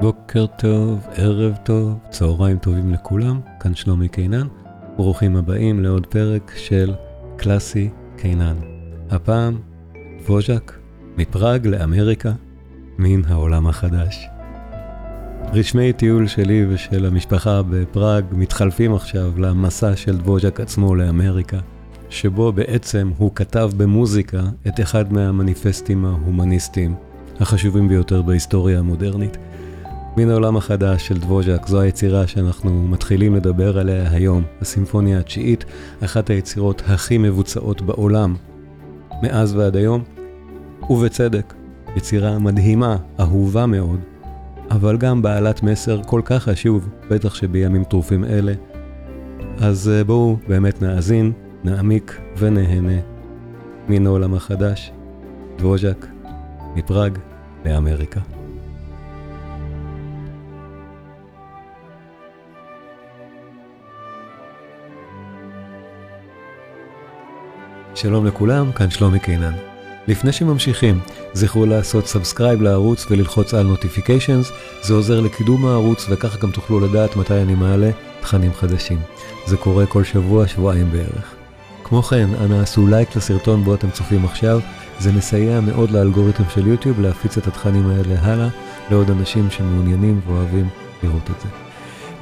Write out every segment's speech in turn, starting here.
בוקר טוב, ערב טוב, צהריים טובים לכולם, כאן שלומי קינן, ברוכים הבאים לעוד פרק של קלאסי קינן. הפעם, ווז'ק, מפראג לאמריקה, מן העולם החדש. רשמי טיול שלי ושל המשפחה בפראג מתחלפים עכשיו למסע של דבוז'ק עצמו לאמריקה, שבו בעצם הוא כתב במוזיקה את אחד מהמניפסטים ההומניסטיים החשובים ביותר בהיסטוריה המודרנית. מן העולם החדש של דבוז'ק, זו היצירה שאנחנו מתחילים לדבר עליה היום, הסימפוניה התשיעית, אחת היצירות הכי מבוצעות בעולם, מאז ועד היום, ובצדק, יצירה מדהימה, אהובה מאוד, אבל גם בעלת מסר כל כך חשוב, בטח שבימים טרופים אלה. אז אה, בואו באמת נאזין, נעמיק ונהנה מן העולם החדש, דבוז'ק, מפראג לאמריקה. שלום לכולם, כאן שלומי קינן. לפני שממשיכים, זכרו לעשות subscribe לערוץ וללחוץ על notifications, זה עוזר לקידום הערוץ וככה גם תוכלו לדעת מתי אני מעלה תכנים חדשים. זה קורה כל שבוע, שבועיים בערך. כמו כן, אנא עשו לייק לסרטון בו אתם צופים עכשיו, זה מסייע מאוד לאלגוריתם של יוטיוב להפיץ את התכנים האלה הלאה לעוד אנשים שמעוניינים ואוהבים לראות את זה.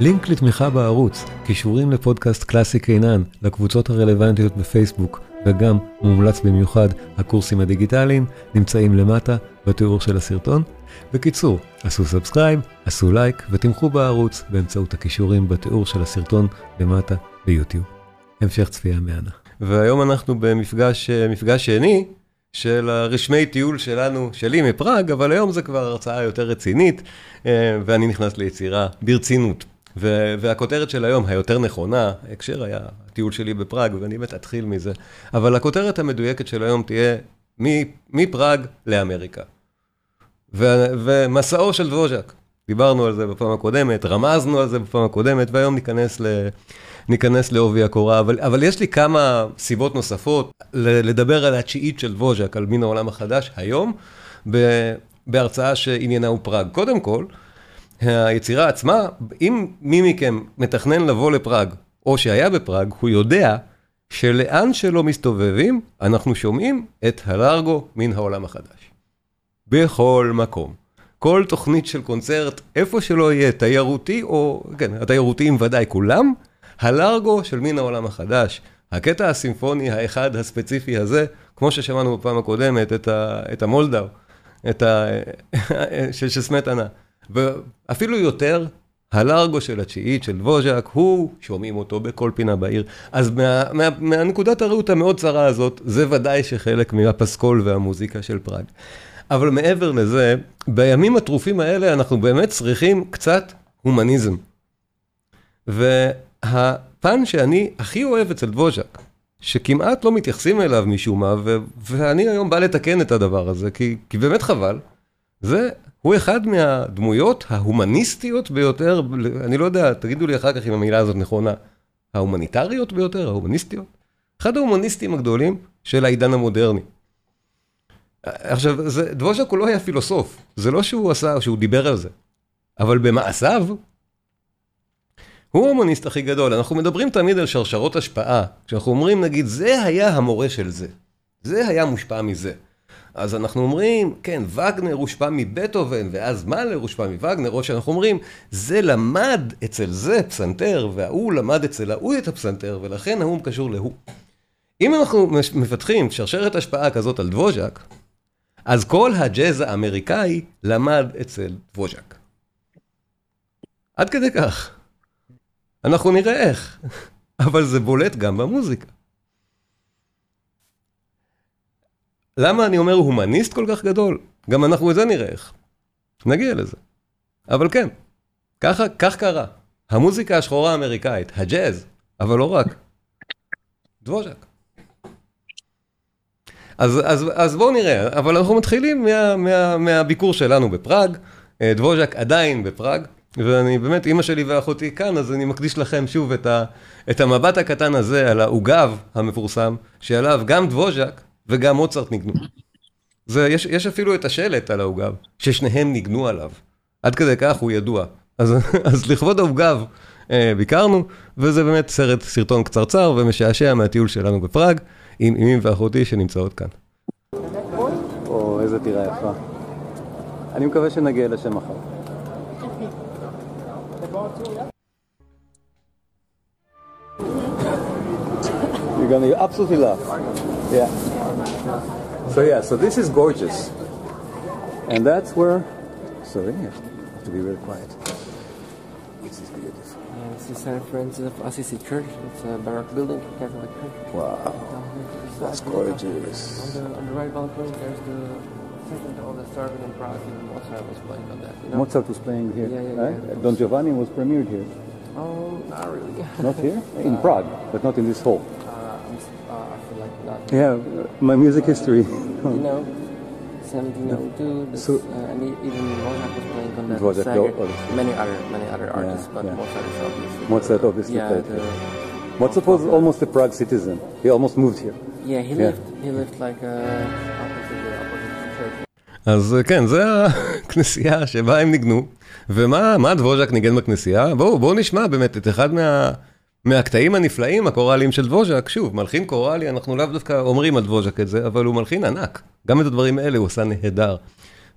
לינק לתמיכה בערוץ, קישורים לפודקאסט קלאסי קינן, לקבוצות הרלוונטיות בפייסבוק, וגם מומלץ במיוחד הקורסים הדיגיטליים, נמצאים למטה בתיאור של הסרטון. בקיצור, עשו subscribe, עשו לייק ותמכו בערוץ באמצעות הקישורים בתיאור של הסרטון למטה ביוטיוב. המשך צפייה מהנה. והיום אנחנו במפגש מפגש שני של הרשמי טיול שלנו, שלי מפראג, אבל היום זה כבר הרצאה יותר רצינית, ואני נכנס ליצירה ברצינות. והכותרת של היום היותר נכונה, ההקשר היה הטיול שלי בפראג, ואני באמת אתחיל מזה, אבל הכותרת המדויקת של היום תהיה מפראג לאמריקה. ומסעו של דבוז'ק, דיברנו על זה בפעם הקודמת, רמזנו על זה בפעם הקודמת, והיום ניכנס ל... ניכנס לעובי הקורה, אבל, אבל יש לי כמה סיבות נוספות לדבר על התשיעית של דבוז'ק, על מין העולם החדש, היום, בהרצאה שעניינה הוא פראג. קודם כל, היצירה עצמה, אם מי מכם מתכנן לבוא לפראג, או שהיה בפראג, הוא יודע שלאן שלא מסתובבים, אנחנו שומעים את הלארגו מן העולם החדש. בכל מקום. כל תוכנית של קונצרט, איפה שלא יהיה, תיירותי או, כן, התיירותיים ודאי כולם, הלארגו של מן העולם החדש. הקטע הסימפוני האחד הספציפי הזה, כמו ששמענו בפעם הקודמת, את, ה, את המולדאו, את ה... של סמטנה. ואפילו יותר, הלארגו של התשיעית של דבוז'ק, הוא, שומעים אותו בכל פינה בעיר. אז מה, מה, מהנקודת הראות המאוד צרה הזאת, זה ודאי שחלק מהפסקול והמוזיקה של פראג. אבל מעבר לזה, בימים הטרופים האלה אנחנו באמת צריכים קצת הומניזם. והפן שאני הכי אוהב אצל דבוז'ק, שכמעט לא מתייחסים אליו משום מה, ו- ואני היום בא לתקן את הדבר הזה, כי, כי באמת חבל, זה הוא אחד מהדמויות ההומניסטיות ביותר, אני לא יודע, תגידו לי אחר כך אם המילה הזאת נכונה, ההומניטריות ביותר, ההומניסטיות? אחד ההומניסטים הגדולים של העידן המודרני. עכשיו, דבוז'ק הוא לא היה פילוסוף, זה לא שהוא עשה, שהוא דיבר על זה, אבל במעשיו, הוא ההומניסט הכי גדול. אנחנו מדברים תמיד על שרשרות השפעה, כשאנחנו אומרים נגיד, זה היה המורה של זה, זה היה מושפע מזה. אז אנחנו אומרים, כן, וגנר הושפע מבטהובן, ואז מאלר הושפע מווגנר, או שאנחנו אומרים, זה למד אצל זה פסנתר, וההוא למד אצל ההוא את הפסנתר, ולכן ההוא קשור להוא. אם אנחנו מפתחים שרשרת השפעה כזאת על דבוז'ק, אז כל הג'אז האמריקאי למד אצל דבוז'ק. עד כדי כך. אנחנו נראה איך, אבל זה בולט גם במוזיקה. למה אני אומר הומניסט כל כך גדול? גם אנחנו את זה נראה איך. נגיע לזה. אבל כן, ככה, כך קרה. המוזיקה השחורה האמריקאית, הג'אז, אבל לא רק. דבוז'ק. אז, אז, אז בואו נראה, אבל אנחנו מתחילים מה, מה, מהביקור שלנו בפראג, אה, דבוז'ק עדיין בפראג, ואני באמת, אימא שלי ואחותי כאן, אז אני מקדיש לכם שוב את, ה, את המבט הקטן הזה על העוגב המפורסם, שעליו גם דבוז'ק וגם מוצרט ניגנו. זה, יש, יש אפילו את השלט על העוגב, ששניהם ניגנו עליו. עד כדי כך הוא ידוע. אז, אז לכבוד עוגב ביקרנו, וזה באמת סרט, סרטון קצרצר ומשעשע מהטיול שלנו בפראג, עם אמי ואחותי שנמצאות כאן. או, איזה טירה יפה. אני מקווה שנגיע לשם מחר. You're gonna absolutely love. Yeah. So yeah, so this is gorgeous. And that's where, sorry, I have to be very quiet. This is beautiful. Uh, this is St. Francis of Assisi Church. It's a Baroque building, Catholic church. Wow, that's gorgeous. On the, on the right balcony, there's the second oldest serving in Prague. And Mozart was playing on that. You know? Mozart was playing here. Yeah, yeah, right? yeah. Don Giovanni was premiered here. Oh, not really. Not here? In Prague, but not in this hall. Yeah, my music history. You know, 1702. This, So- uh, and e- even Mozart was playing on that. Dvořák, Sager. oh, many other, many other artists, but yeah. Mozart is obviously. Mozart the- obviously yeah, played the, Mozart was almost a Prague citizen. He almost moved here. yeah, he Yeah. lived. He lived like uh, church. אז כן, זה הכנסייה שבה הם ניגנו, ומה מה דבוז'ק ניגן בכנסייה? בואו, בואו נשמע באמת את אחד מה, מהקטעים הנפלאים הקוראליים של דבוז'ק. שוב, מלחין קוראלי, אנחנו לאו דווקא אומרים על דבוז'ק את זה, אבל הוא מלחין ענק. גם את הדברים האלה הוא עשה נהדר.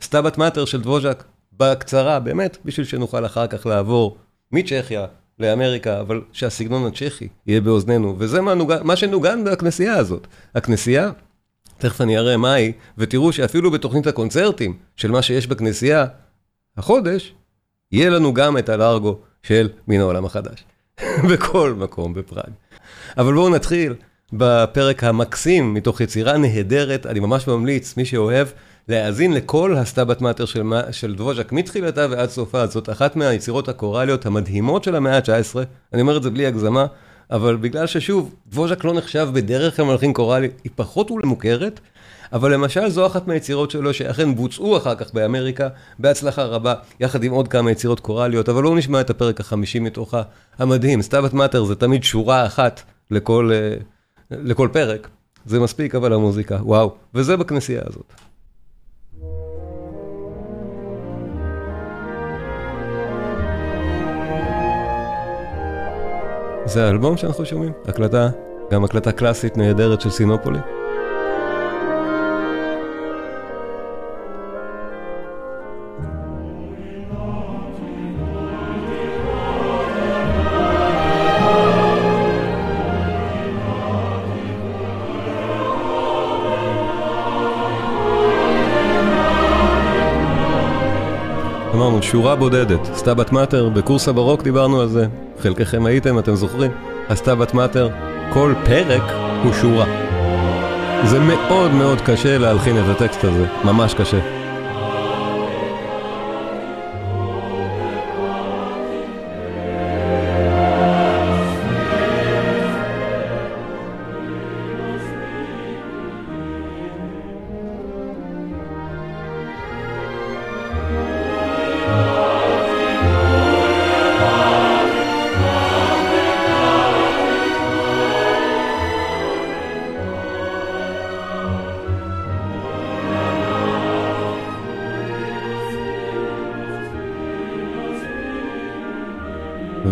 סטאבט מאטר של דבוז'ק, בקצרה, באמת, בשביל שנוכל אחר כך לעבור מצ'כיה לאמריקה, אבל שהסגנון הצ'כי יהיה באוזנינו, וזה מה, נוגן, מה שנוגן בכנסייה הזאת. הכנסייה תכף אני אראה מה היא, ותראו שאפילו בתוכנית הקונצרטים של מה שיש בכנסייה, החודש, יהיה לנו גם את הלארגו של מן העולם החדש. בכל מקום בפראג. אבל בואו נתחיל בפרק המקסים מתוך יצירה נהדרת, אני ממש ממליץ, מי שאוהב, להאזין לכל הסטאבט מאטר של, של דבוז'ק מתחילתה ועד סופה. זאת אחת מהיצירות הקוראליות המדהימות של המאה ה-19, אני אומר את זה בלי הגזמה, אבל בגלל ששוב, דבוז'ק לא נחשב בדרך כלל מלחין קוראלי, היא פחות אולי מוכרת, אבל למשל זו אחת מהיצירות שלו שאכן בוצעו אחר כך באמריקה בהצלחה רבה, יחד עם עוד כמה יצירות קוראליות, אבל לא נשמע את הפרק החמישי מתוכה, המדהים, סטאבט מאטר זה תמיד שורה אחת לכל, אה, לכל פרק, זה מספיק אבל המוזיקה, וואו, וזה בכנסייה הזאת. זה האלבום שאנחנו שומעים, הקלטה, גם הקלטה קלאסית נהדרת של סינופולי. שורה בודדת, סטאבט מאטר, בקורס הברוק דיברנו על זה, חלקכם הייתם, אתם זוכרים? הסטאבט מאטר, כל פרק הוא שורה. זה מאוד מאוד קשה להלחין את הטקסט הזה, ממש קשה.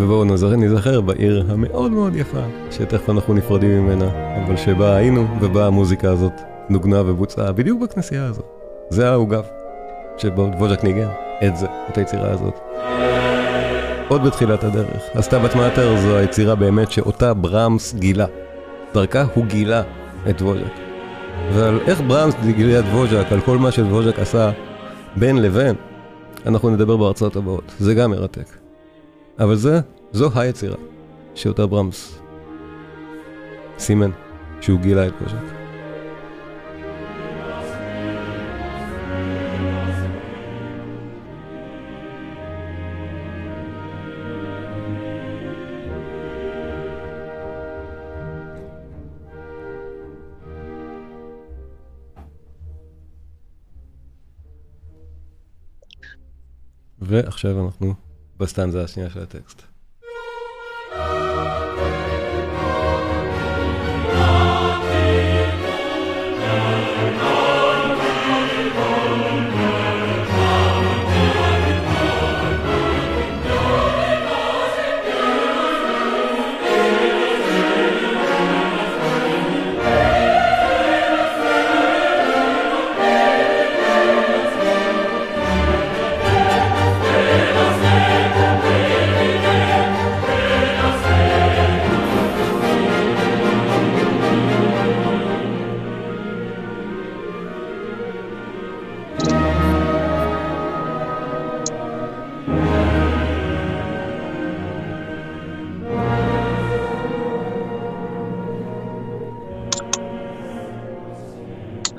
ובואו נזכר, בעיר המאוד מאוד יפה, שתכף אנחנו נפרדים ממנה, אבל שבה היינו, ובה המוזיקה הזאת נוגנה ובוצעה בדיוק בכנסייה הזאת. זה העוגב, שבו דבוז'ק ניגן את זה, את היצירה הזאת. עוד בתחילת הדרך, הסטאבט מאטר זו היצירה באמת שאותה ברמס גילה. דרכה הוא גילה את דבוז'ק. ועל איך ברמס גילה את דבוז'ק, על כל מה שדבוז'ק עשה בין לבין, אנחנו נדבר בהרצאות הבאות, זה גם מרתק. אבל זה, זו היצירה שאותה ברמס סימן שהוא גילה את דבוז'ק. ועכשיו אנחנו בסטנזה השנייה של הטקסט.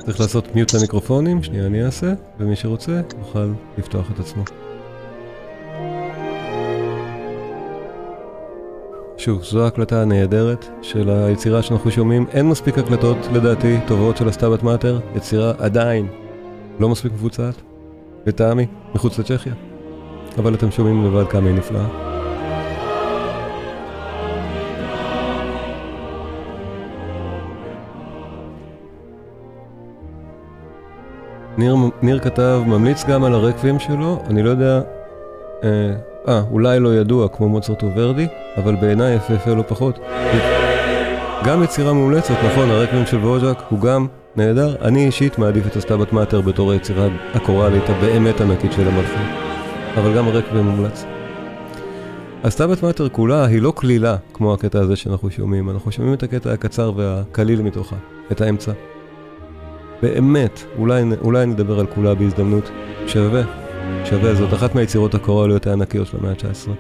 צריך לעשות מיוט למיקרופונים, שנייה אני אעשה, ומי שרוצה יוכל לפתוח את עצמו. שוב, זו ההקלטה הנהדרת של היצירה שאנחנו שומעים. אין מספיק הקלטות, לדעתי, טובות של הסטאבט מאטר. יצירה עדיין לא מספיק מבוצעת, לטעמי, מחוץ לצ'כיה. אבל אתם שומעים לבד כמה היא נפלאה. ניר, ניר כתב, ממליץ גם על הרקוויאם שלו, אני לא יודע, אה, אה, אולי לא ידוע כמו מוצרט וורדי, אבל בעיניי יפהפה לא פחות. גם יצירה מומלצת, נכון, הרקוויאם של דבוז'ק הוא גם נהדר. אני אישית מעדיף את הסטאבט מאטר בתור היצירה הקוראלית הבאמת ענקית של המלחין. אבל גם הרקוויאם מומלץ. הסטאבט מאטר כולה היא לא קלילה כמו הקטע הזה שאנחנו שומעים, אנחנו שומעים את הקטע הקצר והקליל מתוכה, את האמצע. באמת, אולי, אולי נדבר על כולה בהזדמנות. שווה, שווה, זאת אחת מהיצירות הקוראליות הענקיות של המאה ה-19.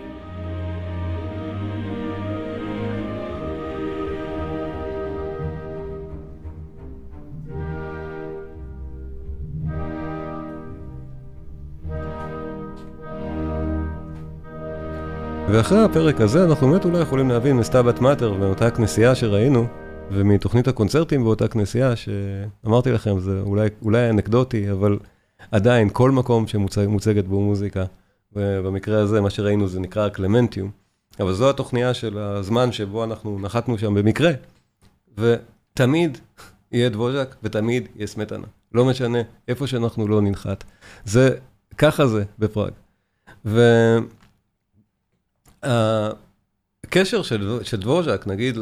ואחרי הפרק הזה אנחנו באמת אולי יכולים להבין מסטאבט מאטר ומאותה הכנסייה שראינו ומתוכנית הקונצרטים באותה כנסייה, שאמרתי לכם, זה אולי, אולי אנקדוטי, אבל עדיין, כל מקום שמוצגת בו מוזיקה, ובמקרה הזה, מה שראינו זה נקרא קלמנטיום, אבל זו התוכניה של הזמן שבו אנחנו נחתנו שם במקרה, ותמיד יהיה דבוז'ק ותמיד יהיה סמטנה. לא משנה, איפה שאנחנו לא ננחת. זה, ככה זה בפראג. והקשר של, של דבוז'ק, נגיד,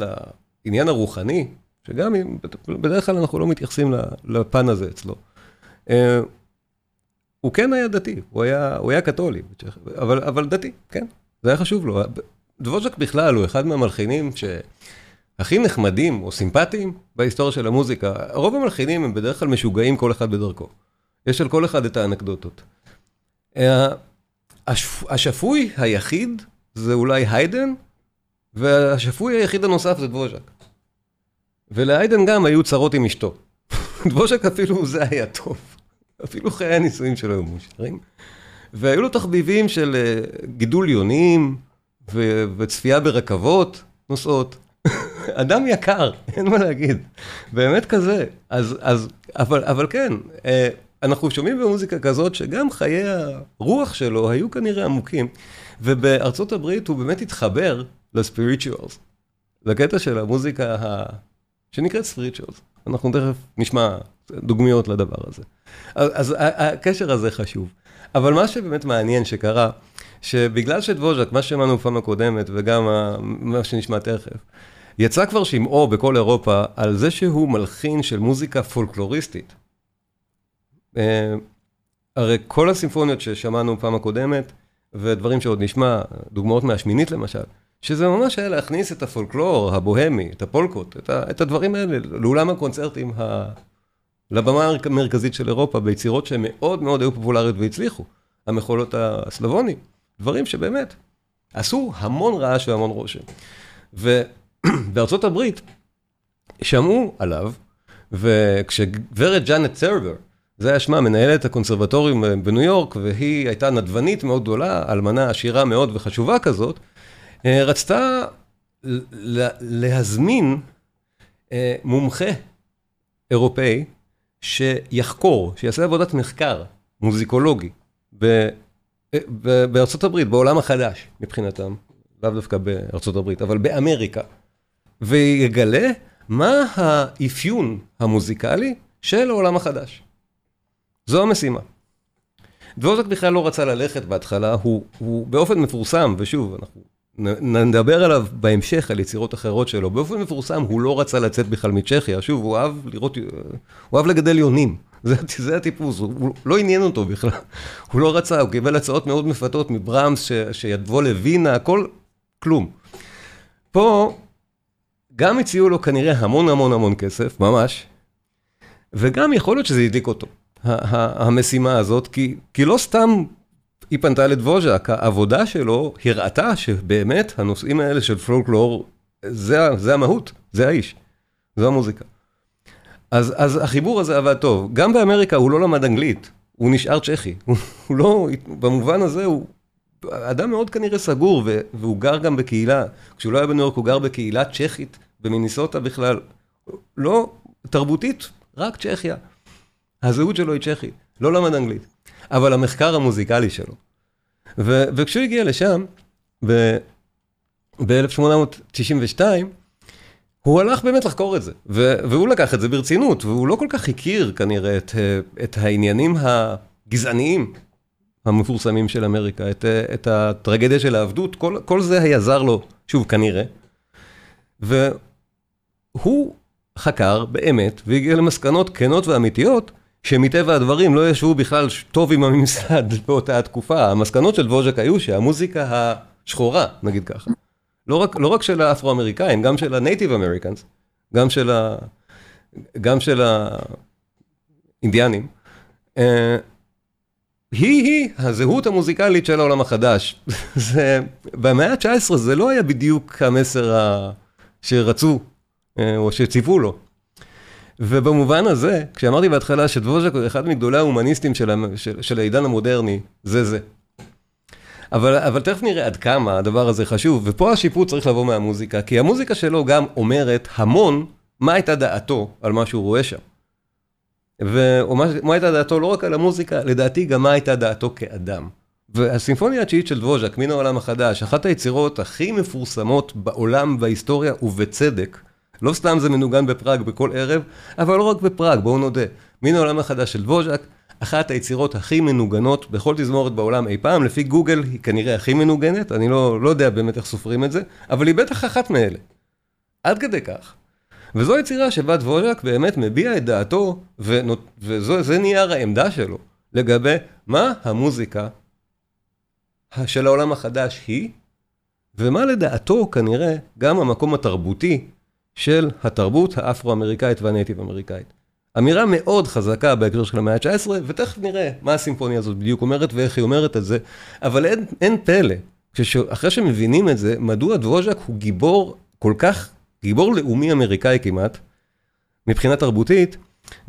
העניין הרוחני, שגם אם בדרך כלל אנחנו לא מתייחסים לפן הזה אצלו. אה, הוא כן היה דתי, הוא היה, הוא היה קתולי, אבל, אבל דתי, כן, זה היה חשוב לו. דבוז'ק בכלל הוא אחד מהמלחינים שהכי נחמדים או סימפטיים בהיסטוריה של המוזיקה. רוב המלחינים הם בדרך כלל משוגעים כל אחד בדרכו. יש על כל אחד את האנקדוטות. אה, השפוי היחיד זה אולי היידן, והשפוי היחיד הנוסף זה דבוז'ק. ולאיידן גם היו צרות עם אשתו. דבושק אפילו זה היה טוב. אפילו חיי הנישואים שלו היו מאושרים. והיו לו תחביבים של אה, גידול יונים ו- וצפייה ברכבות נוסעות. אדם יקר, אין מה להגיד. באמת כזה. אז, אז, אבל, אבל כן, אה, אנחנו שומעים במוזיקה כזאת שגם חיי הרוח שלו היו כנראה עמוקים, ובארצות הברית הוא באמת התחבר לספיריטואלס. לקטע של המוזיקה שנקראת ספיריטואלס. אנחנו תכף נשמע דוגמיות לדבר הזה. אז הקשר הזה חשוב. אבל מה שבאמת מעניין שקרה, שבגלל שדבוז'ק, מה שמענו בפעם הקודמת, וגם מה שנשמע תכף, יצא כבר שמעו בכל אירופה על זה שהוא מלחין של מוזיקה פולקלוריסטית. אה, הרי כל הסימפוניות ששמענו בפעם הקודמת, ודברים שעוד נשמע, דוגמאות מהשמינית למשל, שזה ממש היה להכניס את הפולקלור הבוהמי, את הפולקות, את, ה, את הדברים האלה לאולם הקונצרטים, ה, לבמה המרכזית של אירופה, ביצירות שהן מאוד היו פופולריות והצליחו. המחולות הסלבונים, דברים שבאמת עשו המון רעש והמון רושם. ובארצות הברית שמעו עליו, וכשגברת ג'אנט סרבר, זה היה שמה, מנהלת הקונסרבטוריום בניו יורק, והיא הייתה נדבנית מאוד גדולה, אלמנה עשירה מאוד וחשובה כזאת, רצתה להזמין אה, מומחה אירופאי שיחקור, שיעשה עבודת מחקר מוזיקולוגי אה, בארצות הברית, בעולם החדש מבחינתם, לאו דווקא בארצות הברית, אבל באמריקה, ויגלה מה האפיון המוזיקלי של העולם החדש. זו המשימה. דבוזק בכלל לא רצה ללכת בהתחלה, הוא, הוא באופן מפורסם, ושוב, אנחנו נדבר עליו בהמשך, על יצירות אחרות שלו. באופן מפורסם, הוא לא רצה לצאת בכלל מצ'כיה. שוב, הוא אהב לראות, הוא אהב לגדל יונים. זה, זה הטיפוס, הוא, הוא לא עניין אותו בכלל. הוא לא רצה, הוא קיבל הצעות מאוד מפתות מברמס, ש, שיבוא לווינה, הכל, כלום. פה, גם הציעו לו כנראה המון המון המון כסף, ממש, וגם יכול להיות שזה הדליק אותו, המשימה הזאת, כי, כי לא סתם היא פנתה לדבוז'ק, העבודה שלו הראתה שבאמת הנושאים האלה של פולקלור, זה, זה המהות, זה האיש, זו המוזיקה. אז, אז החיבור הזה עבד טוב. גם באמריקה הוא לא למד אנגלית, הוא נשאר צ'כי. הוא לא, במובן הזה הוא אדם מאוד כנראה סגור, והוא גר גם בקהילה, כשהוא לא היה בניו יורק הוא גר בקהילה צ'כית, במיניסוטה בכלל. לא תרבותית, רק צ'כיה. הזהות שלו היא צ'כית, לא למד אנגלית. אבל המחקר המוזיקלי שלו. ו- וכשהוא הגיע לשם, ב-1892, הוא הלך באמת לחקור את זה, ו- והוא לקח את זה ברצינות, והוא לא כל כך הכיר כנראה את, את העניינים הגזעניים המפורסמים של אמריקה, את, את הטרגדיה של העבדות, כל, כל זה היה זר לו, שוב, כנראה. והוא חקר באמת, והגיע למסקנות כנות ואמיתיות, שמטבע הדברים לא ישבו בכלל טוב עם הממסד באותה התקופה. המסקנות של דבוז'ק היו שהמוזיקה השחורה, נגיד ככה, לא רק, לא רק של האפרו-אמריקאים, גם של ה-Native Americans, גם של, ה, גם של האינדיאנים, אה, היא-היא הזהות המוזיקלית של העולם החדש. זה, במאה ה-19 זה לא היה בדיוק המסר ה... שרצו, אה, או שציוו לו. ובמובן הזה, כשאמרתי בהתחלה שדבוז'ק הוא אחד מגדולי ההומניסטים של, של, של העידן המודרני, זה זה. אבל, אבל תכף נראה עד כמה הדבר הזה חשוב, ופה השיפוט צריך לבוא מהמוזיקה, כי המוזיקה שלו גם אומרת המון מה הייתה דעתו על מה שהוא רואה שם. ומה הייתה דעתו לא רק על המוזיקה, לדעתי גם מה הייתה דעתו כאדם. והסימפוניה התשיעית של דבוז'ק, מן העולם החדש, אחת היצירות הכי מפורסמות בעולם בהיסטוריה, ובצדק. לא סתם זה מנוגן בפראג בכל ערב, אבל לא רק בפראג, בואו נודה. מן העולם החדש של דבוז'ק, אחת היצירות הכי מנוגנות בכל תזמורת בעולם אי פעם, לפי גוגל היא כנראה הכי מנוגנת, אני לא, לא יודע באמת איך סופרים את זה, אבל היא בטח אחת מאלה. עד כדי כך. וזו יצירה שבה דבוז'ק באמת מביע את דעתו, וזה נייר העמדה שלו, לגבי מה המוזיקה של העולם החדש היא, ומה לדעתו כנראה גם המקום התרבותי של התרבות האפרו-אמריקאית והנייטיב אמריקאית. אמירה מאוד חזקה בהקשר של המאה ה-19, ותכף נראה מה הסימפוניה הזאת בדיוק אומרת ואיך היא אומרת את זה, אבל אין, אין פלא, אחרי שמבינים את זה, מדוע דבוז'ק הוא גיבור כל כך גיבור לאומי אמריקאי כמעט, מבחינה תרבותית,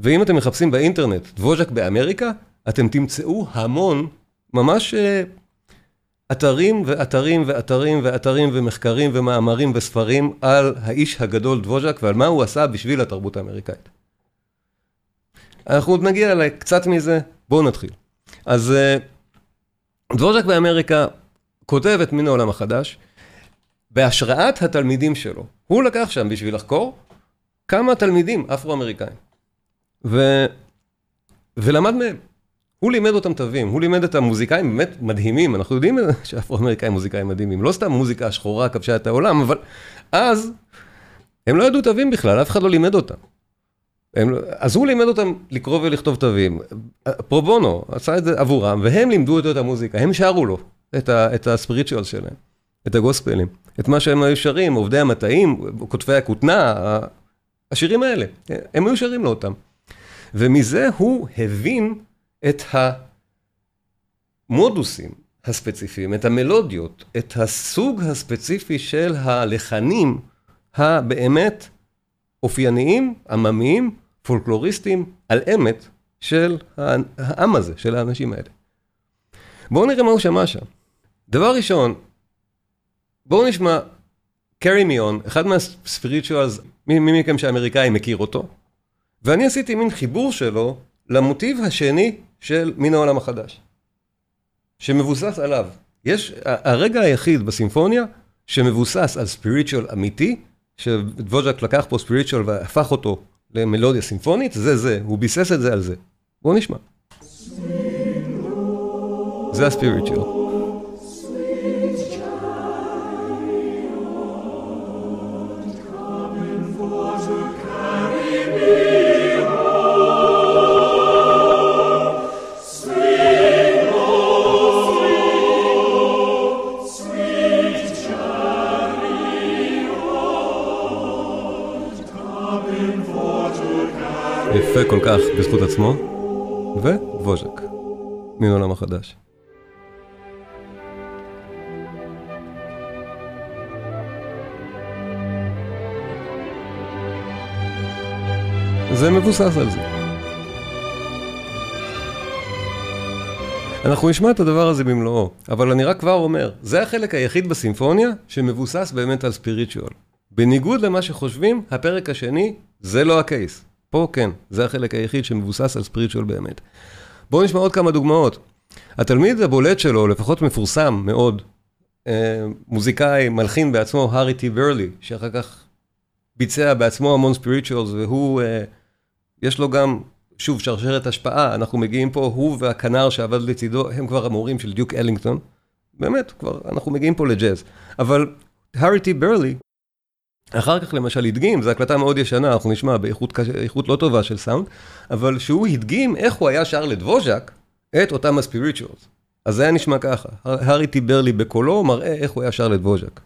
ואם אתם מחפשים באינטרנט דבוז'ק באמריקה, אתם תמצאו המון, ממש אה, אתרים ואתרים ואתרים ואתרים ומחקרים ומאמרים וספרים על האיש הגדול דבוז'ק ועל מה הוא עשה בשביל התרבות האמריקאית. אנחנו עוד נגיע לקצת מזה, בואו נתחיל. אז אה, דבוז'ק באמריקה כותב את מין העולם החדש, בהשראת התלמידים שלו. הוא לקח שם בשביל לחקור כמה תלמידים אפרו-אמריקאים. ו... ולמד מהם. הוא לימד אותם תווים, הוא לימד את המוזיקאים באמת מדהימים, אנחנו יודעים שאפרו-אמריקאים מוזיקאים מדהימים, לא סתם מוזיקה השחורה כבשה את העולם, אבל אז הם לא ידעו תווים בכלל, אף אחד לא לימד אותם. הם... לא- אז הוא לימד אותם לקרוא ולכתוב תווים, פרו בונו עשה את זה עבורם, והם לימדו אותו את המוזיקה, הם שרו לו את הספיריטואל שלהם, את הגוספלים. את מה שהם היו שרים, עובדי המטעים, כותבי הכותנה, השירים האלה, הם היו שרים לו אותם. ומזה הוא הבין את המודוסים הספציפיים, את המלודיות, את הסוג הספציפי של הלחנים הבאמת אופייניים, עממיים, פולקלוריסטיים, על אמת של העם הזה, של האנשים האלה. בואו נראה מה הוא שמע שם. דבר ראשון, בואו נשמע me on, אחד מהספיריטואלס, מי מכם שאמריקאי מכיר אותו, ואני עשיתי מין חיבור שלו למוטיב השני של מין העולם החדש, שמבוסס עליו. יש, הרגע היחיד בסימפוניה שמבוסס על ספיריטואל אמיתי, שדבוז'ק לקח פה ספיריטואל והפך אותו למלודיה סימפונית, זה זה, הוא ביסס את זה על זה. בואו נשמע. זה הספיריטואל. יפה כל כך בזכות עצמו, וווז'ק, מן עולם החדש. זה מבוסס על זה. אנחנו נשמע את הדבר הזה במלואו, אבל אני רק כבר אומר, זה החלק היחיד בסימפוניה שמבוסס באמת על ספיריטואל. בניגוד למה שחושבים, הפרק השני זה לא הקייס. פה כן, זה החלק היחיד שמבוסס על ספיריטואל באמת. בואו נשמע עוד כמה דוגמאות. התלמיד הבולט שלו, לפחות מפורסם מאוד, אה, מוזיקאי, מלחין בעצמו, הארי טי ברלי, שאחר כך ביצע בעצמו המון ספיריטואלס, והוא, אה, יש לו גם, שוב, שרשרת השפעה, אנחנו מגיעים פה, הוא והכנר שעבד לצידו, הם כבר המורים של דיוק אלינגטון. באמת, כבר, אנחנו מגיעים פה לג'אז. אבל הארי טי ברלי, אחר כך למשל הדגים, זו הקלטה מאוד ישנה, אנחנו נשמע באיכות לא טובה של סאונד, אבל שהוא הדגים איך הוא היה שר לדבוז'ק את אותם הספיריטואלס. אז זה היה נשמע ככה, הארי טיבר לי בקולו, מראה איך הוא היה שר לדבוז'ק.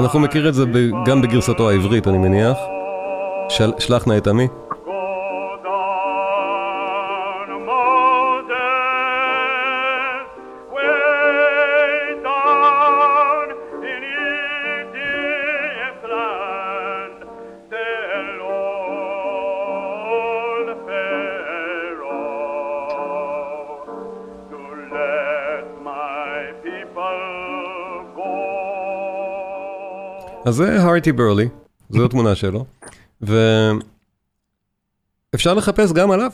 אנחנו מכיר את זה גם בגרסתו העברית, אני מניח. של, שלח נא את עמי. אז זה הארטי ברלי, זו התמונה שלו, ואפשר לחפש גם עליו.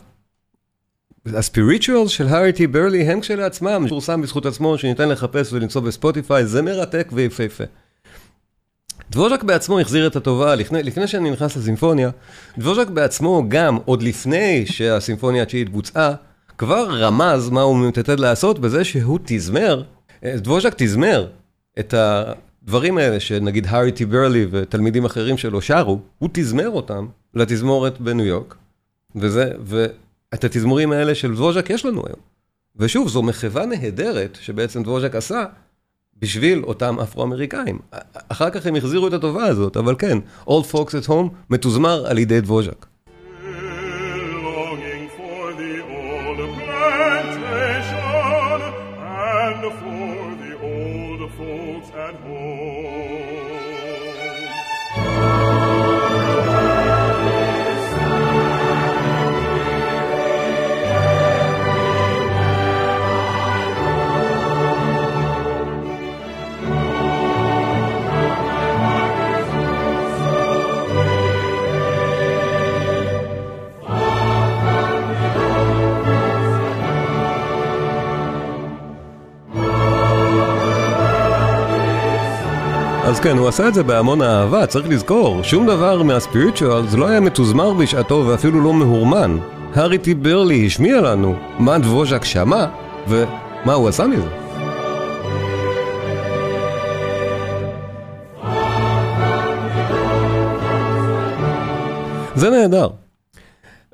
הספיריטואל של הארטי ברלי הם כשלעצמם, פורסם בזכות עצמו שניתן לחפש ולמצוא בספוטיפיי, זה מרתק ויפהפה. דבוז'ק בעצמו החזיר את הטובה, לפני, לפני שאני נכנס לסימפוניה, דבוז'ק בעצמו גם, עוד לפני שהסימפוניה התשיעית בוצעה, כבר רמז מה הוא מתעתד לעשות בזה שהוא תזמר, דבוז'ק תזמר את ה... הדברים האלה שנגיד הארי טי ברלי ותלמידים אחרים שלו שרו, הוא תזמר אותם לתזמורת בניו יורק, וזה, ואת התזמורים האלה של דבוז'ק יש לנו היום. ושוב, זו מחווה נהדרת שבעצם דבוז'ק עשה בשביל אותם אפרו-אמריקאים. אחר כך הם החזירו את הטובה הזאת, אבל כן, Old Folks at Home מתוזמר על ידי דבוז'ק. אז כן, הוא עשה את זה בהמון אהבה, צריך לזכור, שום דבר מהספיריטואלס לא היה מתוזמר בשעתו ואפילו לא מהורמן. הארי טי ברלי השמיע לנו מה דבוז'ק שמע ומה הוא עשה מזה. זה נהדר.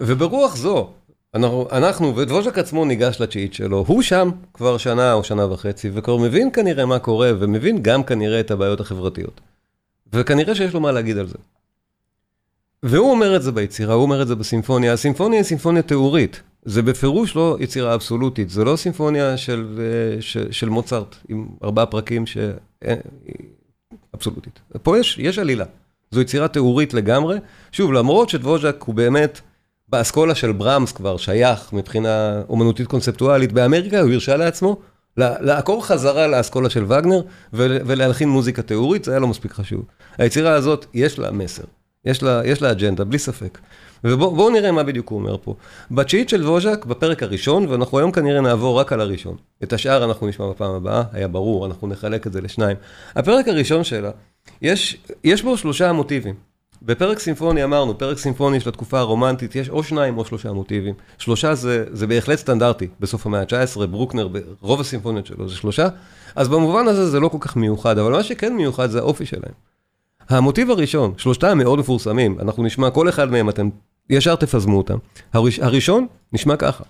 וברוח זו, אנחנו, ודבוז'ק עצמו ניגש לתשיעית שלו, הוא שם כבר שנה או שנה וחצי, וכבר מבין כנראה מה קורה, ומבין גם כנראה את הבעיות החברתיות. וכנראה שיש לו מה להגיד על זה. והוא אומר את זה ביצירה, הוא אומר את זה בסימפוניה. הסימפוניה היא סימפוניה תיאורית. זה בפירוש לא יצירה אבסולוטית, זה לא סימפוניה של, של, של מוצרט עם ארבעה פרקים שהיא אבסולוטית. פה יש, יש עלילה. זו יצירה תיאורית לגמרי. שוב, למרות שדבוז'ק הוא באמת... באסכולה של ברמס כבר שייך מבחינה אומנותית קונספטואלית, באמריקה הוא הרשה לעצמו לעקור חזרה לאסכולה של וגנר ולהלחין מוזיקה תיאורית, זה היה לא מספיק חשוב. היצירה הזאת, יש לה מסר, יש לה, יש לה אג'נדה, בלי ספק. ובואו נראה מה בדיוק הוא אומר פה. בתשיעית של ווז'ק, בפרק הראשון, ואנחנו היום כנראה נעבור רק על הראשון. את השאר אנחנו נשמע בפעם הבאה, היה ברור, אנחנו נחלק את זה לשניים. הפרק הראשון שלה, יש, יש בו שלושה מוטיבים. בפרק סימפוני אמרנו, פרק סימפוני של התקופה הרומנטית, יש או שניים או שלושה מוטיבים. שלושה זה, זה בהחלט סטנדרטי, בסוף המאה ה-19, ברוקנר, רוב הסימפוניות שלו זה שלושה, אז במובן הזה זה לא כל כך מיוחד, אבל מה שכן מיוחד זה האופי שלהם. המוטיב הראשון, שלושתם מאוד מפורסמים, אנחנו נשמע כל אחד מהם, אתם ישר תפזמו אותם. הראש, הראשון נשמע ככה.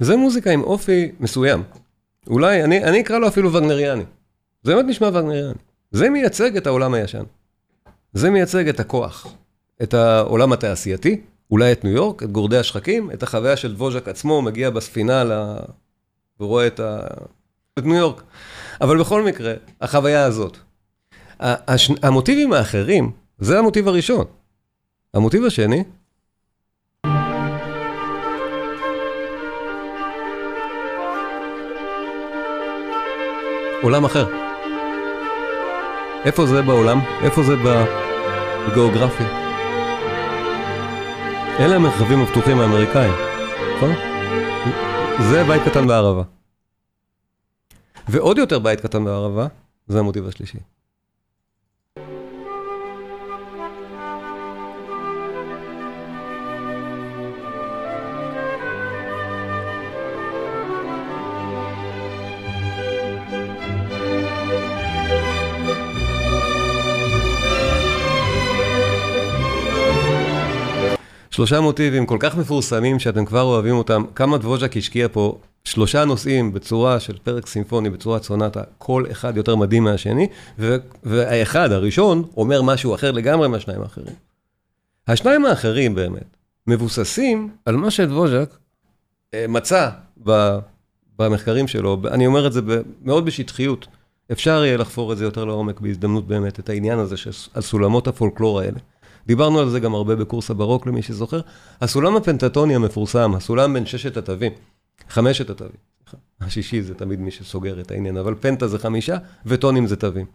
זה מוזיקה עם אופי מסוים. אולי, אני, אני אקרא לו אפילו וגנריאני. זה באמת נשמע וגנריאני. זה מייצג את העולם הישן. זה מייצג את הכוח, את העולם התעשייתי, אולי את ניו יורק, את גורדי השחקים, את החוויה של דבוז'ק עצמו, מגיע בספינה ל... ורואה את, ה... את ניו יורק. אבל בכל מקרה, החוויה הזאת. הש... המוטיבים האחרים, זה המוטיב הראשון. המוטיב השני, עולם אחר. איפה זה בעולם? איפה זה בגיאוגרפיה? אלה המרחבים הפתוחים האמריקאים, נכון? זה בית קטן בערבה. ועוד יותר בית קטן בערבה, זה המוטיב השלישי. שלושה מוטיבים כל כך מפורסמים שאתם כבר אוהבים אותם. כמה דבוז'ק השקיע פה שלושה נושאים בצורה של פרק סימפוני, בצורת סונטה, כל אחד יותר מדהים מהשני, והאחד, הראשון, אומר משהו אחר לגמרי מהשניים האחרים. השניים האחרים באמת מבוססים על מה שדבוז'ק אה, מצא במחקרים שלו, אני אומר את זה מאוד בשטחיות, אפשר יהיה לחפור את זה יותר לעומק בהזדמנות באמת, את העניין הזה של סולמות הפולקלור האלה. דיברנו על זה גם הרבה בקורס הברוק למי שזוכר. הסולם הפנטטוני המפורסם, הסולם בין ששת התווים, חמשת התווים, השישי זה תמיד מי שסוגר את העניין, אבל פנטה זה חמישה וטונים זה תווים.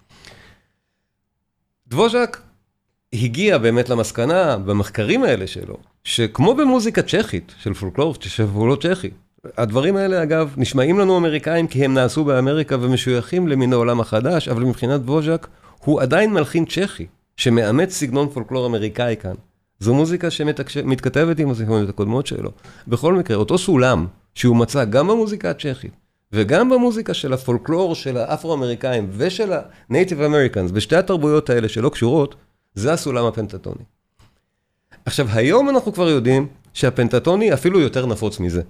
דבוז'ק הגיע באמת למסקנה במחקרים האלה שלו, שכמו במוזיקה צ'כית של פולקלור, של פולקלור צ'כי, הדברים האלה אגב נשמעים לנו אמריקאים כי הם נעשו באמריקה ומשויכים למין העולם החדש, אבל מבחינת דבוז'ק הוא עדיין מלחין צ'כי. שמאמץ סגנון פולקלור אמריקאי כאן. זו מוזיקה שמתכתבת עם הסיפורים הקודמות שלו. בכל מקרה, אותו סולם שהוא מצא גם במוזיקה הצ'כית וגם במוזיקה של הפולקלור של האפרו-אמריקאים ושל ה-Native Americans, בשתי התרבויות האלה שלא קשורות, זה הסולם הפנטטוני. עכשיו, היום אנחנו כבר יודעים שהפנטטוני אפילו יותר נפוץ מזה.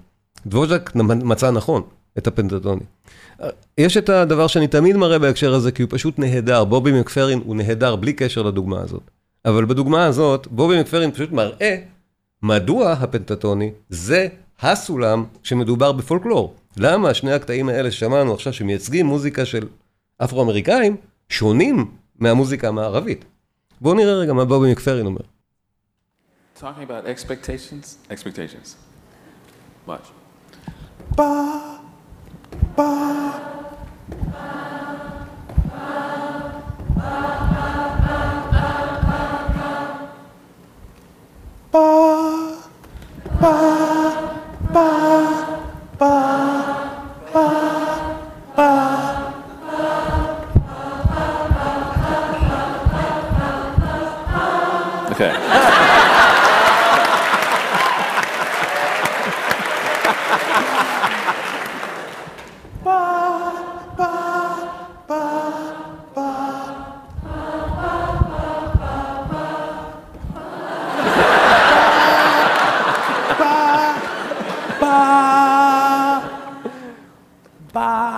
דבוז'ק מצא נכון את הפנטטוני. יש את הדבר שאני תמיד מראה בהקשר הזה, כי הוא פשוט נהדר. בובי מקפרין הוא נהדר בלי קשר לדוגמה הזאת. אבל בדוגמה הזאת, בובי מקפרין פשוט מראה מדוע הפנטטוני זה הסולם שמדובר בפולקלור. למה שני הקטעים האלה ששמענו עכשיו, שמייצגים מוזיקה של אפרו-אמריקאים, שונים מהמוזיקה המערבית. בואו נראה רגע מה בובי מקפרין אומר. Talking about expectations, expectations. Watch. Ba Okay. Bye.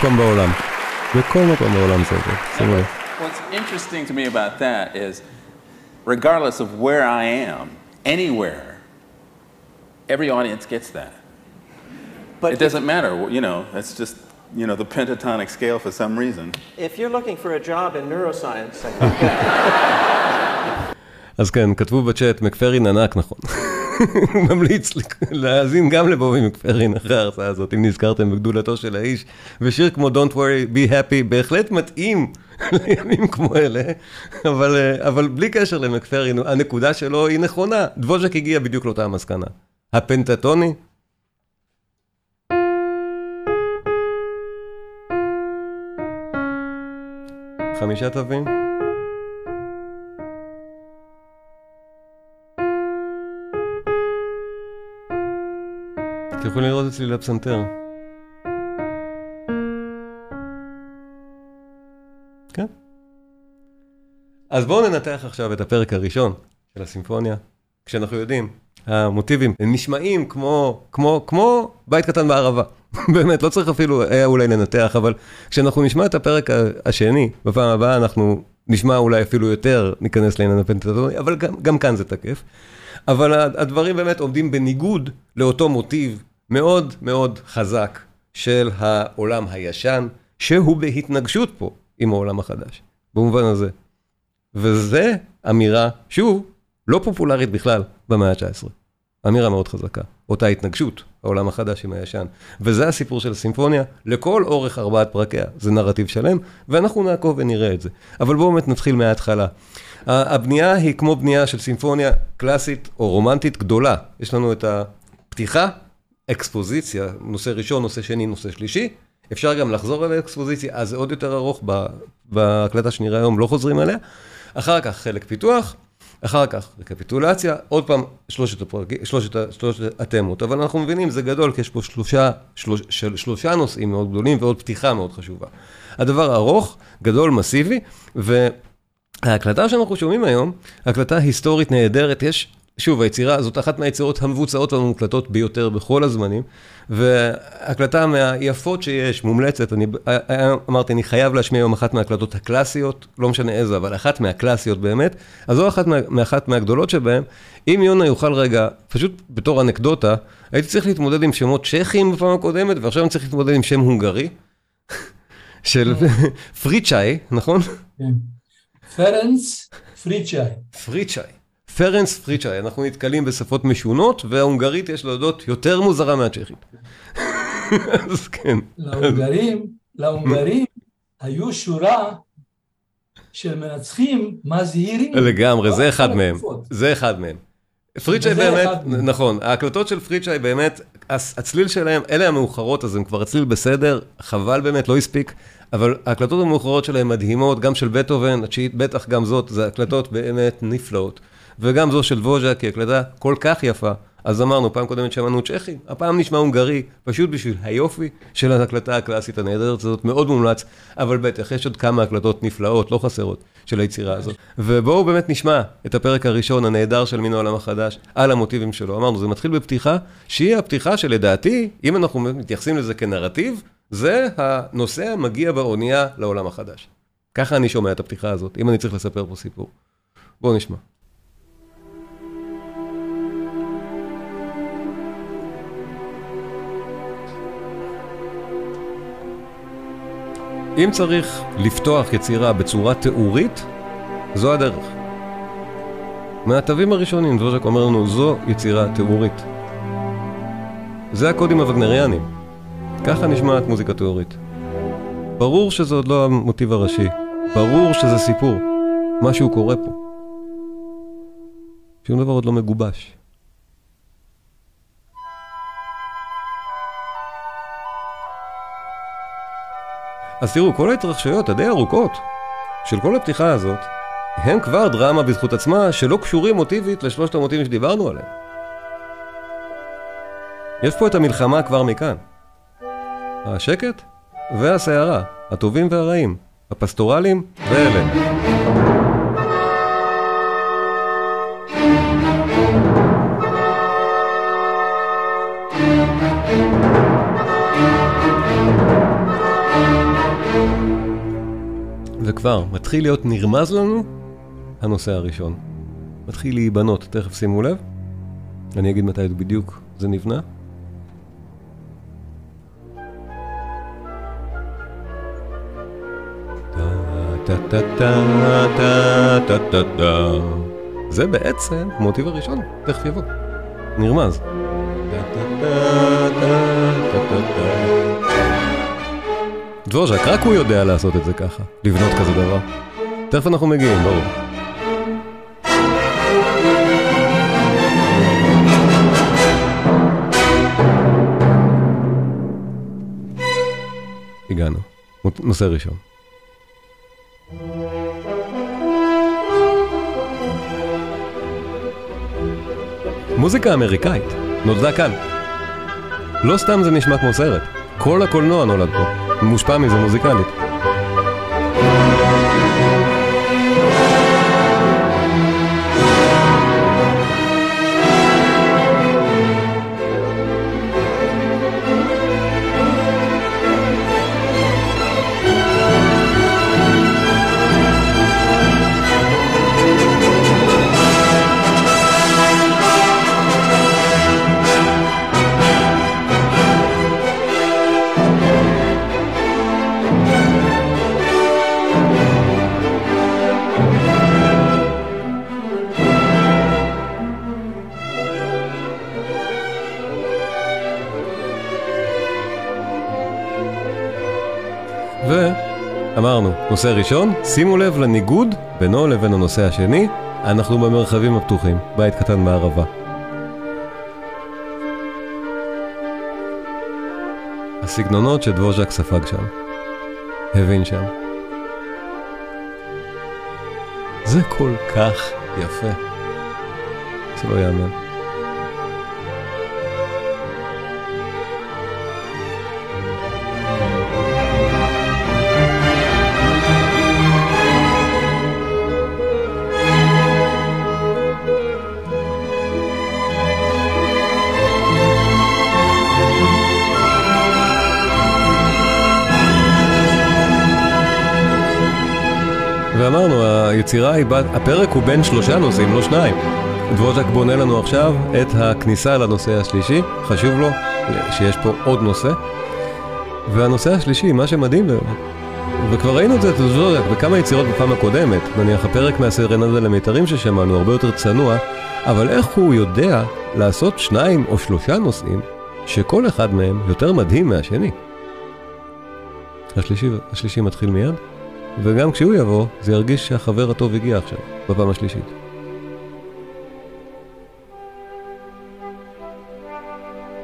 בכל מקום בעולם. בכל מקום בעולם זה עובד. שימו לב. What's interesting to me about that is, regardless of where I am, anywhere, every audience gets that. But It doesn't matter, you know, it's just, you know, the pentatonic scale for some reason. if you're looking for a job in neuroscience, I think that אז כן, כתבו בצ'אט, מקפרין ענק, נכון. ממליץ להאזין גם לבובי מקפרין אחרי ההרצאה הזאת, אם נזכרתם בגדולתו של האיש. ושיר כמו Don't worry, be happy, בהחלט מתאים לימים כמו אלה, אבל, אה, אבל בלי קשר למקפרין, הנקודה שלו היא נכונה. דבוז'ק הגיע בדיוק לאותה המסקנה. הפנטטוני, חמישה תווים. אתם יכולים לראות אצלי לפסנתר. כן. אז בואו ננתח עכשיו את הפרק הראשון של הסימפוניה, כשאנחנו יודעים, המוטיבים הם נשמעים כמו, כמו, כמו בית קטן בערבה. באמת, לא צריך אפילו, היה אולי לנתח, אבל כשאנחנו נשמע את הפרק השני, בפעם הבאה אנחנו נשמע אולי אפילו יותר, ניכנס לעניין הפנטטוני, אבל גם, גם כאן זה תקף. אבל הדברים באמת עומדים בניגוד לאותו מוטיב מאוד מאוד חזק של העולם הישן, שהוא בהתנגשות פה עם העולם החדש, במובן הזה. וזה אמירה, שוב, לא פופולרית בכלל במאה ה-19. אמירה מאוד חזקה, אותה התנגשות, העולם החדש עם הישן. וזה הסיפור של הסימפוניה, לכל אורך ארבעת פרקיה. זה נרטיב שלם, ואנחנו נעקוב ונראה את זה. אבל בואו באמת נתחיל מההתחלה. הבנייה היא כמו בנייה של סימפוניה קלאסית או רומנטית גדולה. יש לנו את הפתיחה, אקספוזיציה, נושא ראשון, נושא שני, נושא שלישי. אפשר גם לחזור על האקספוזיציה, אז זה עוד יותר ארוך בהקלטה שנראה היום, לא חוזרים עליה. אחר כך חלק פיתוח, אחר כך רקפיטולציה, עוד פעם שלושת, הפרקים, שלושת, שלושת התמות, אבל אנחנו מבינים, זה גדול, כי יש פה שלושה, שלוש, של, שלושה נושאים מאוד גדולים ועוד פתיחה מאוד חשובה. הדבר ארוך, גדול, מסיבי, וההקלטה שאנחנו שומעים היום, הקלטה היסטורית נהדרת, יש, שוב, היצירה הזאת אחת מהיצירות המבוצעות והמוקלטות ביותר בכל הזמנים, והקלטה מהיפות שיש, מומלצת, אני אה, אמרתי, אני חייב להשמיע היום אחת מההקלטות הקלאסיות, לא משנה איזה, אבל אחת מהקלאסיות באמת, אז זו אחת מה, מאחת מהגדולות שבהן. אם יונה יוכל רגע, פשוט בתור אנקדוטה, הייתי צריך להתמודד עם שמות צ'כים בפעם הקודמת, ועכשיו אני צריך להתמודד עם שם הונגרי, של פריצ'אי, נכון? כן. פרנס פריצ'אי. פריצ'אי. פרנס פריצ'אי, אנחנו נתקלים בשפות משונות, וההונגרית יש להודות יותר מוזרה מהצ'כית. אז כן. להונגרים, להונגרים היו שורה של מנצחים מזהירים. לגמרי, זה אחד מהם. זה אחד מהם. פריצ'אי באמת. נכון, ההקלטות של פריצ'אי באמת, הצליל שלהם, אלה המאוחרות, אז הם כבר הצליל בסדר, חבל באמת, לא הספיק, אבל ההקלטות המאוחרות שלהם מדהימות, גם של בטהובן, התשיעית, בטח גם זאת, זה הקלטות באמת נפלאות. וגם זו של ווז'ק, היא הקלטה כל כך יפה. אז אמרנו, פעם קודמת שמענו צ'כי, הפעם נשמע הונגרי, פשוט בשביל היופי של ההקלטה הקלאסית הנהדרת הזאת, מאוד מומלץ, אבל בטח, יש עוד כמה הקלטות נפלאות, לא חסרות, של היצירה הזאת. ובואו באמת נשמע את הפרק הראשון הנהדר של מן העולם החדש, על המוטיבים שלו. אמרנו, זה מתחיל בפתיחה, שהיא הפתיחה שלדעתי, אם אנחנו מתייחסים לזה כנרטיב, זה הנושא המגיע באונייה לעולם החדש. ככה אני שומע את הפתיחה הזאת, אם אני צריך לספר פה סיפור. בואו נשמע. אם צריך לפתוח יצירה בצורה תיאורית, זו הדרך. מהתווים הראשונים, דבוז'ק אומר לנו, זו יצירה תיאורית. זה הקודים הווגנריאנים. ככה נשמעת מוזיקה תיאורית. ברור שזה עוד לא המוטיב הראשי. ברור שזה סיפור. משהו קורה פה. שום דבר עוד לא מגובש. אז תראו, כל ההתרחשויות הדי ארוכות של כל הפתיחה הזאת, הם כבר דרמה בזכות עצמה שלא קשורים מוטיבית לשלושת המוטיבים שדיברנו עליהם. יש פה את המלחמה כבר מכאן. השקט והסערה, הטובים והרעים, הפסטורלים ואלה. כבר מתחיל להיות נרמז לנו הנושא הראשון. מתחיל להיבנות, תכף שימו לב. אני אגיד מתי בדיוק זה נבנה. זה בעצם המוטיב הראשון, תכף יבוא. נרמז. דבוז'ק, רק הוא יודע לעשות את זה ככה, לבנות כזה דבר. תכף אנחנו מגיעים, ברור. הגענו. נושא ראשון. מוזיקה אמריקאית נולדה כאן. לא סתם זה נשמע כמו סרט, כל הקולנוע נולד פה, מושפע מזה מוזיקלית. ואמרנו, נושא ראשון, שימו לב לניגוד בינו לבין הנושא השני, אנחנו במרחבים הפתוחים, בית קטן בערבה. הסגנונות שדבוז'ק ספג שם, הבין שם. זה כל כך יפה, זה לא יאמן. היצירה היא, בת, הפרק הוא בין שלושה נושאים, לא שניים. דבוז'ק בונה לנו עכשיו את הכניסה לנושא השלישי, חשוב לו שיש פה עוד נושא. והנושא השלישי, מה שמדהים, וכבר ראינו את זה אצל דבוז'ק בכמה יצירות בפעם הקודמת, נניח הפרק מהסרנדה למיתרים ששמענו, הרבה יותר צנוע, אבל איך הוא יודע לעשות שניים או שלושה נושאים, שכל אחד מהם יותר מדהים מהשני. השלישי, השלישי מתחיל מיד. וגם כשהוא יבוא, זה ירגיש שהחבר הטוב הגיע עכשיו, בפעם השלישית.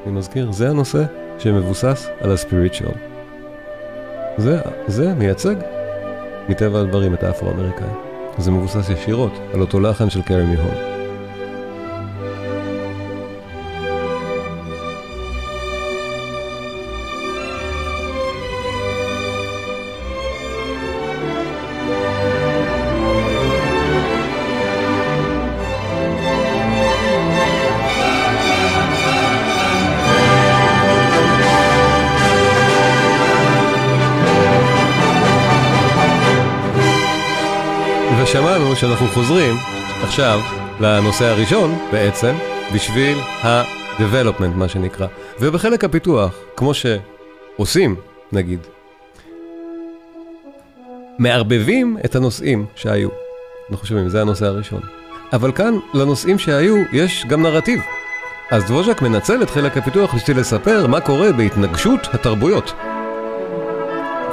אני מזכיר, זה הנושא שמבוסס על הספיריטואל. זה, זה מייצג, מטבע הדברים, את האפרו-אמריקאי. זה מבוסס ישירות על אותו לחן של מיהון. ושמענו שאנחנו חוזרים עכשיו לנושא הראשון בעצם, בשביל ה-development מה שנקרא. ובחלק הפיתוח, כמו שעושים, נגיד, מערבבים את הנושאים שהיו. אנחנו חושבים, זה הנושא הראשון. אבל כאן, לנושאים שהיו, יש גם נרטיב. אז דבוז'ק מנצל את חלק הפיתוח בשביל לספר מה קורה בהתנגשות התרבויות.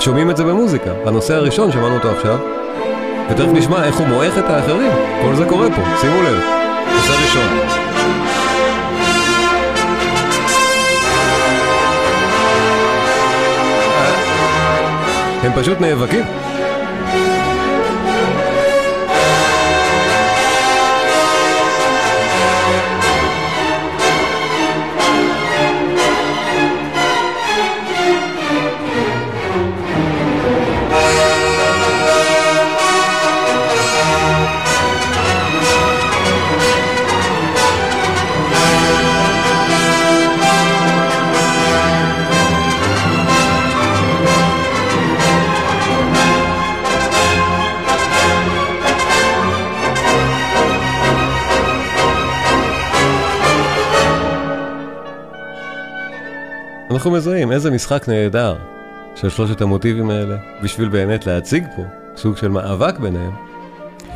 שומעים את זה במוזיקה. הנושא הראשון, שמענו אותו עכשיו, ותכף נשמע איך הוא מועך את האחרים. כל זה קורה פה, שימו לב. נושא ראשון. הם פשוט נאבקים. אנחנו מזהים איזה משחק נהדר של שלושת המוטיבים האלה, בשביל באמת להציג פה סוג של מאבק ביניהם,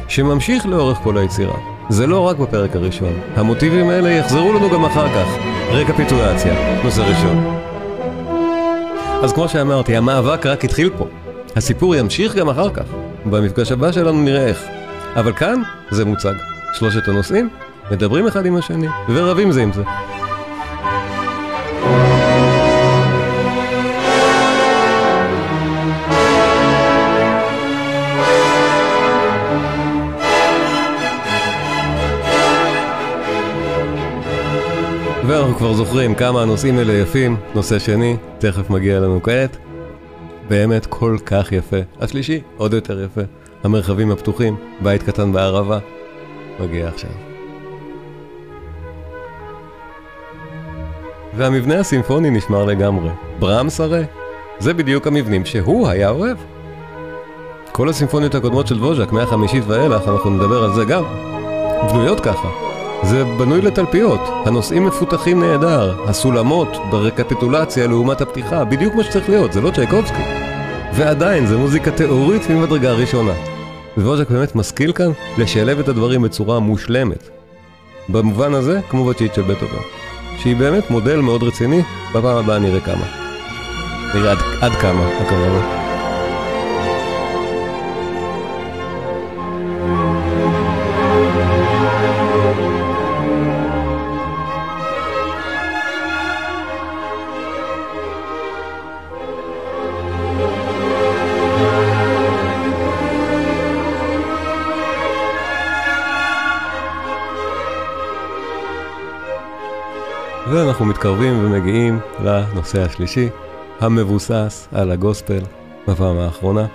שממשיך לאורך כל היצירה. זה לא רק בפרק הראשון, המוטיבים האלה יחזרו לנו גם אחר כך. רקפיטולציה, נושא ראשון. אז כמו שאמרתי, המאבק רק התחיל פה. הסיפור ימשיך גם אחר כך. במפגש הבא שלנו נראה איך. אבל כאן זה מוצג. שלושת הנושאים מדברים אחד עם השני ורבים זה עם זה. ואנחנו כבר זוכרים כמה הנושאים האלה יפים. נושא שני, תכף מגיע לנו כעת. באמת כל כך יפה. השלישי, עוד יותר יפה. המרחבים הפתוחים, בית קטן בערבה. מגיע עכשיו. והמבנה הסימפוני נשמר לגמרי. ברמס הרי, זה בדיוק המבנים שהוא היה אוהב. כל הסימפוניות הקודמות של דבוז'ק, מהחמישית ואילך, אנחנו נדבר על זה גם, בנויות ככה. זה בנוי לתלפיות, הנושאים מפותחים נהדר, הסולמות ברקפיטולציה לעומת הפתיחה, בדיוק מה שצריך להיות, זה לא צ'ייקובסקי. ועדיין, זה מוזיקה תיאורית ממדרגה ראשונה. דבוז'ק באמת משכיל כאן לשלב את הדברים בצורה מושלמת. במובן הזה, כמו בצ'יט של בטהובן, שהיא באמת מודל מאוד רציני, בפעם הבאה נראה כמה. נראה עד, עד כמה, הכוונה. מתקרבים ומגיעים לנושא השלישי, המבוסס על הגוספל בפעם האחרונה.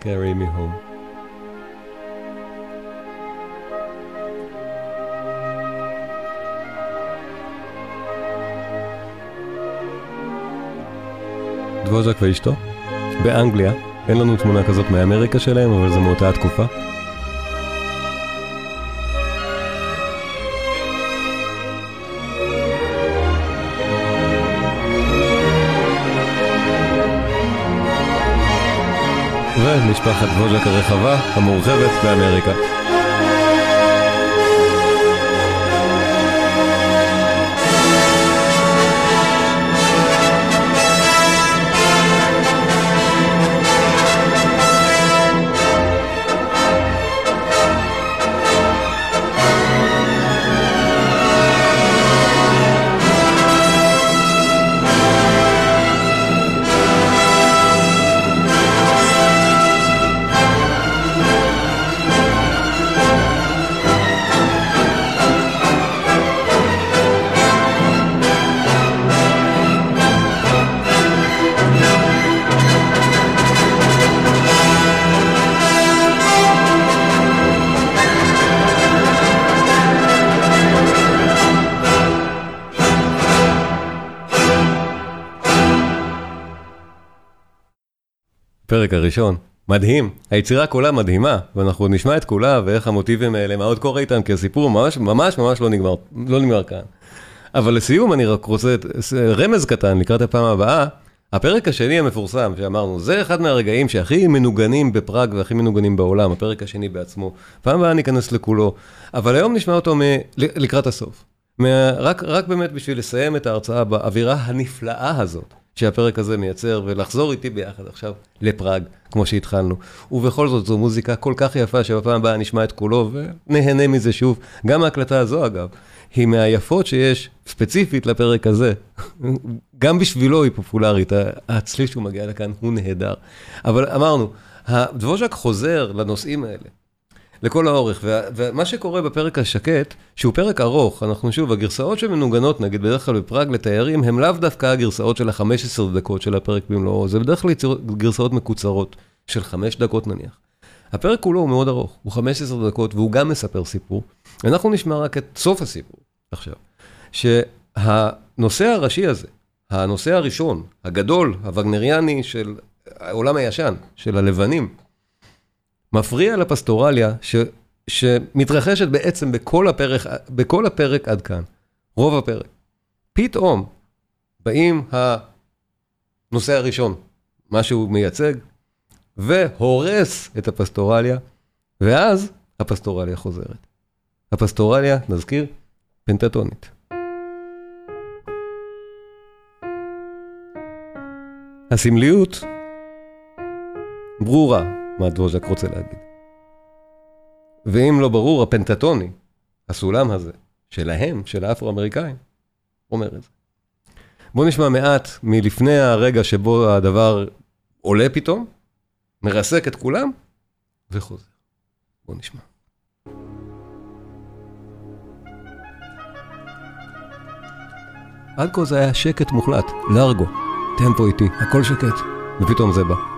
carry me home. דבוז'ק ואשתו, באנגליה, אין לנו תמונה כזאת מאמריקה שלהם, אבל זה מאותה התקופה. ומשפחת ווז'ק הרחבה, המורחבת באמריקה. הפרק הראשון, מדהים, היצירה כולה מדהימה, ואנחנו נשמע את כולה ואיך המוטיבים האלה, מה עוד קורה איתם, כי הסיפור ממש ממש ממש לא נגמר, לא נגמר כאן. אבל לסיום אני רק רוצה רמז קטן לקראת הפעם הבאה, הפרק השני המפורסם שאמרנו, זה אחד מהרגעים שהכי מנוגנים בפראג והכי מנוגנים בעולם, הפרק השני בעצמו. פעם הבאה ניכנס לכולו, אבל היום נשמע אותו מ... לקראת הסוף. מה... רק, רק באמת בשביל לסיים את ההרצאה באווירה הנפלאה הזאת. שהפרק הזה מייצר, ולחזור איתי ביחד עכשיו לפראג, כמו שהתחלנו. ובכל זאת, זו מוזיקה כל כך יפה, שבפעם הבאה נשמע את כולו, ונהנה מזה שוב. גם ההקלטה הזו, אגב, היא מהיפות שיש ספציפית לפרק הזה. גם בשבילו היא פופולרית, הצליל שהוא מגיע לכאן הוא נהדר. אבל אמרנו, דבוז'ק חוזר לנושאים האלה. לכל האורך, ומה שקורה בפרק השקט, שהוא פרק ארוך, אנחנו שוב, הגרסאות שמנוגנות, נגיד בדרך כלל בפראג לתיירים, הם לאו דווקא הגרסאות של ה-15 דקות של הפרק במלואו, זה בדרך כלל גרסאות מקוצרות, של 5 דקות נניח. הפרק כולו הוא מאוד ארוך, הוא 15 דקות, והוא גם מספר סיפור. אנחנו נשמע רק את סוף הסיפור עכשיו, שהנושא הראשי הזה, הנושא הראשון, הגדול, הווגנריאני של העולם הישן, של הלבנים, מפריע לפסטורליה ש, שמתרחשת בעצם בכל הפרק, בכל הפרק עד כאן. רוב הפרק. פתאום באים הנושא הראשון, מה שהוא מייצג, והורס את הפסטורליה, ואז הפסטורליה חוזרת. הפסטורליה, נזכיר, פנטטונית. הסמליות ברורה מה דבוז'ק רוצה להגיד. ואם לא ברור, הפנטטוני, הסולם הזה, שלהם, של האפרו-אמריקאים, אומר את זה. בואו נשמע מעט מלפני הרגע שבו הדבר עולה פתאום, מרסק את כולם, וחוזר. בואו נשמע. עד כה זה היה שקט מוחלט, לארגו, טמפו איטי, הכל שקט, ופתאום זה בא.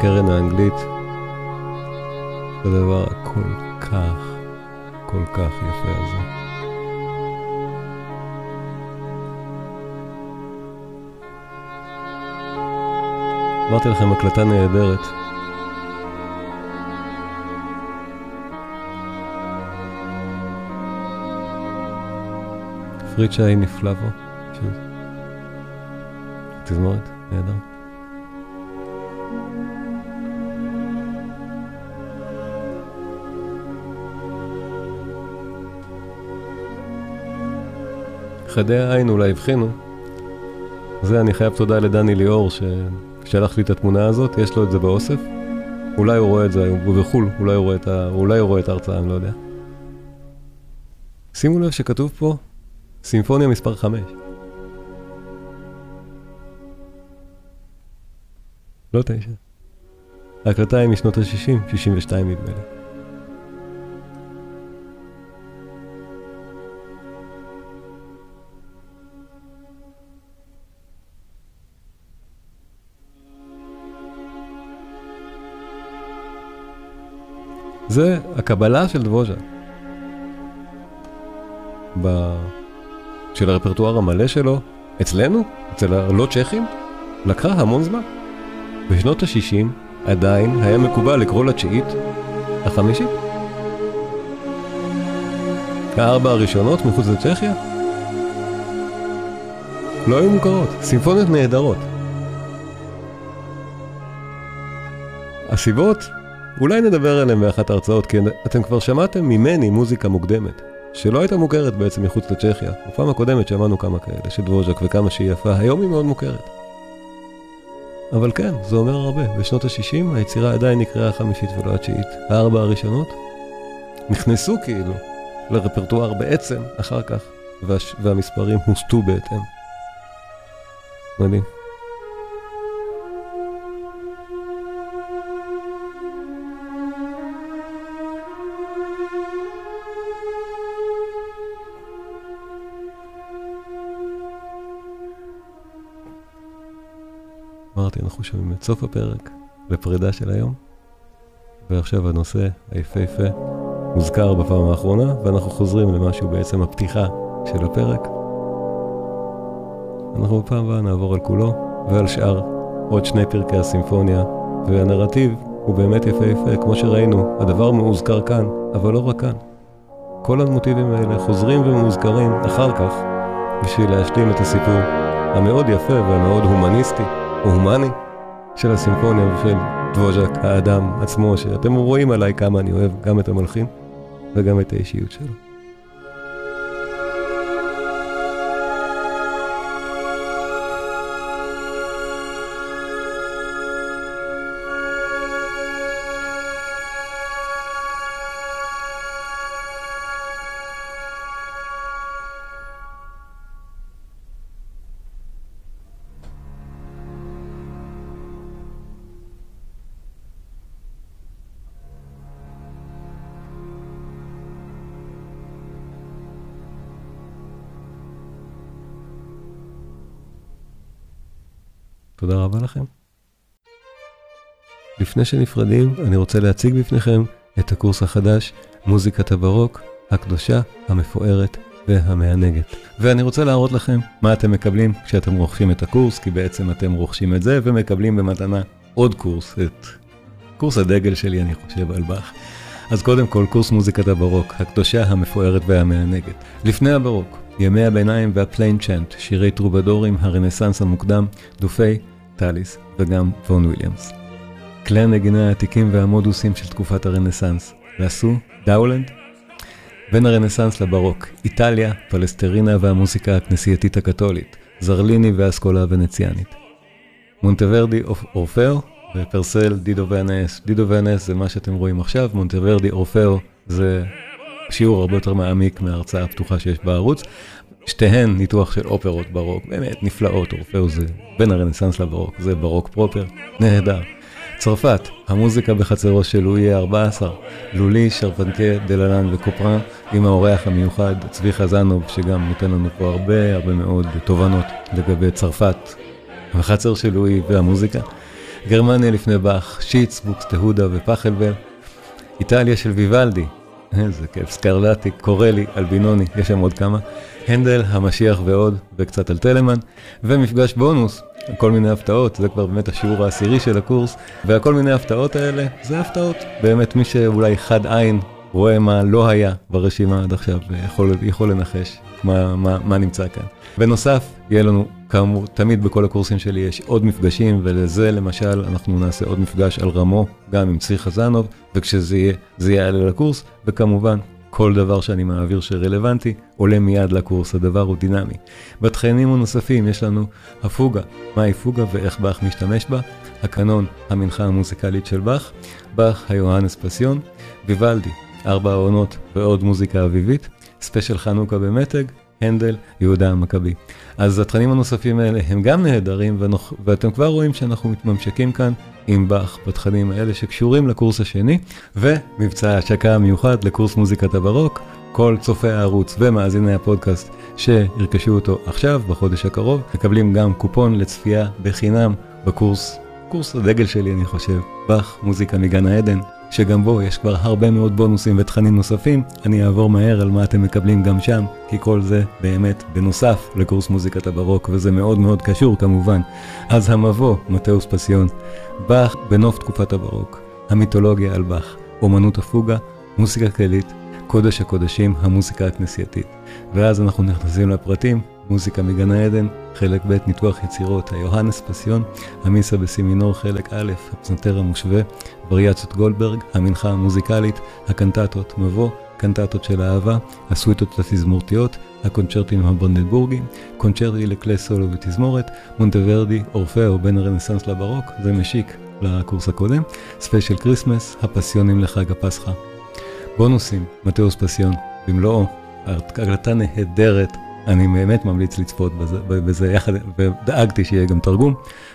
לקרן האנגלית. הדבר הכל כך, כל כך יפה הזה. אמרתי לכם, הקלטה נהדרת. פריצ'ה נפלא פה. פשוט. תזמורת, נהדר. חדי העין אולי הבחינו. זה אני חייב תודה לדני ליאור ששלח לי את התמונה הזאת, יש לו את זה באוסף. אולי הוא רואה את זה היום, הוא בחו"ל, אולי הוא רואה את, ה... אולי הוא רואה את ההרצאה, אני לא יודע. שימו לב שכתוב פה סימפוניה מספר 5. לא תשע. ההקלטה היא משנות ה-60, 62 נדמה לי. זה הקבלה של דבוז'ה. ב... של הרפרטואר המלא שלו, אצלנו, אצל הלא צ'כים, לקחה המון זמן. בשנות ה-60 עדיין היה מקובל לקרוא לתשיעית החמישית. הארבע הראשונות מחוץ לצ'כיה לא היו מוכרות, סימפוניות נהדרות. הסיבות, אולי נדבר עליהן באחת ההרצאות, כי אתם כבר שמעתם ממני מוזיקה מוקדמת. שלא הייתה מוכרת בעצם מחוץ לצ'כיה. בפעם הקודמת שמענו כמה כאלה, של דבוז'ק וכמה שהיא יפה, היום היא מאוד מוכרת. אבל כן, זה אומר הרבה. בשנות ה-60 היצירה עדיין נקראה החמישית ולא התשיעית. הארבע הראשונות נכנסו כאילו לרפרטואר בעצם אחר כך, והש... והמספרים הוסטו בהתאם. מדהים. אמרתי, אנחנו שומעים את סוף הפרק לפרידה של היום, ועכשיו הנושא היפהפה מוזכר בפעם האחרונה, ואנחנו חוזרים למשהו בעצם הפתיחה של הפרק. אנחנו בפעם הבאה נעבור על כולו ועל שאר עוד שני פרקי הסימפוניה, והנרטיב הוא באמת יפהפה, כמו שראינו, הדבר מאוזכר כאן, אבל לא רק כאן. כל המוטיבים האלה חוזרים ומאוזכרים אחר כך בשביל להשלים את הסיפור המאוד יפה והמאוד הומניסטי הומני של הסימפוניה ושל דבוז'ק, האדם עצמו, שאתם רואים עליי כמה אני אוהב גם את המלחין וגם את האישיות שלו. רבה לכם. לפני שנפרדים, אני רוצה להציג בפניכם את הקורס החדש, מוזיקת הברוק, הקדושה, המפוארת והמענגת. ואני רוצה להראות לכם מה אתם מקבלים כשאתם רוכשים את הקורס, כי בעצם אתם רוכשים את זה ומקבלים במתנה עוד קורס, את קורס הדגל שלי, אני חושב, על באך. אז קודם כל, קורס מוזיקת הברוק, הקדושה, המפוארת והמענגת. לפני הברוק, ימי הביניים וה plain chant, שירי טרובדורים, הרנסאנס המוקדם, דופאי, טאליס וגם פון וויליאמס. כלי הנגינה העתיקים והמודוסים של תקופת הרנסאנס, וג'ון דאולנד. בין הרנסאנס לברוק, איטליה, פלסטרינה והמוזיקה הכנסייתית הקתולית, זרליני והאסכולה הוונציאנית. מונטוורדי אורפאו ופרסל דידו ואנס. דידו ואנס זה מה שאתם רואים עכשיו, מונטוורדי אורפאו זה שיעור הרבה יותר מעמיק מההרצאה הפתוחה שיש בערוץ. שתיהן ניתוח של אופרות ברוק, באמת נפלאות, אורפאו זה בין הרנסאנס לברוק, זה ברוק proper, נהדר. צרפת, המוזיקה בחצרו של לואי ה-14, לולי, שרפנטייה, דללנד וקופרן, עם האורח המיוחד צבי חזנוב, שגם נותן לנו פה הרבה הרבה מאוד תובנות לגבי צרפת, החצר של לואי והמוזיקה. גרמניה לפני באך, שיץ, בוקסטהודה ופכלבל. איטליה של ויוולדי, איזה כיף, סקרלטי, קורלי, אלבינוני, יש שם עוד כמה. הנדל, המשיח ועוד, וקצת על טלמן. ומפגש בונוס, כל מיני הפתעות, זה כבר באמת השיעור העשירי של הקורס, והכל מיני הפתעות האלה, זה הפתעות. באמת מי שאולי חד עין רואה מה לא היה ברשימה עד עכשיו, יכול, יכול לנחש מה, מה, מה נמצא כאן. בנוסף, יהיה לנו, כאמור, תמיד בכל הקורסים שלי יש עוד מפגשים, ולזה למשל אנחנו נעשה עוד מפגש על רמו, גם עם צבי חזנוב, וכשזה יהיה, זה יעלה לקורס, וכמובן, כל דבר שאני מעביר שרלוונטי, עולה מיד לקורס, הדבר הוא דינמי. בתכנים הנוספים יש לנו הפוגה, מהי פוגה ואיך באך משתמש בה, הקנון, המנחה המוזיקלית של באך, באך היוהנס פסיון, ויוולדי, ארבע העונות ועוד מוזיקה אביבית, special חנוכה במתג, הנדל, יהודה המכבי. אז התכנים הנוספים האלה הם גם נהדרים, ונוח, ואתם כבר רואים שאנחנו מתממשקים כאן עם באך בתכנים האלה שקשורים לקורס השני, ומבצע ההשקה המיוחד לקורס מוזיקת הברוק. כל צופי הערוץ ומאזיני הפודקאסט שירכשו אותו עכשיו, בחודש הקרוב, מקבלים גם קופון לצפייה בחינם בקורס, קורס הדגל שלי אני חושב, באך מוזיקה מגן העדן, שגם בו יש כבר הרבה מאוד בונוסים ותכנים נוספים, אני אעבור מהר על מה אתם מקבלים גם שם, כי כל זה באמת בנוסף לקורס מוזיקת הברוק, וזה מאוד מאוד קשור כמובן. אז המבוא, מתאוס פסיון, באך בנוף תקופת הברוק, המיתולוגיה על באך, אומנות הפוגה, מוזיקה כללית, קודש הקודשים, המוזיקה הכנסייתית. ואז אנחנו נכנסים לפרטים, מוזיקה מגן העדן, חלק ב' ניתוח יצירות, היוהנס פסיון, המיסה בסימינור חלק א', הפסנתר המושווה, וריאציות גולדברג, המנחה המוזיקלית, הקנטטות מבוא, קנטטות של אהבה, הסוויטות התזמורתיות, הקונצ'רטים הברנדנבורגים, קונצ'רטי לכלי סולו ותזמורת, מונטוורדי, אורפאו בין הרנסאנס לברוק, זה משיק לקורס הקודם, special Christmas, הפסיונים לחג הפסחא. בונוסים, מתאוס פסיון, במלואו, הקלטה נהדרת, אני באמת ממליץ לצפות בזה, בזה יחד, ודאגתי שיהיה גם תרגום,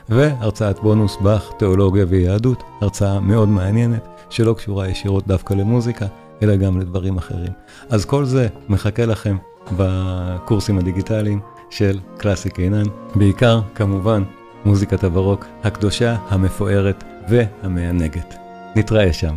והרצאת בונוס באך, תיאולוגיה ויהדות, הרצאה מאוד מעניינת, שלא קשורה ישירות דווקא למוזיקה, אלא גם לדברים אחרים. אז כל זה מחכה לכם בקורסים הדיגיטליים של קלאסי קינן, בעיקר, כמובן, מוזיקת הברוק הקדושה, המפוארת והמענגת. נתראה שם.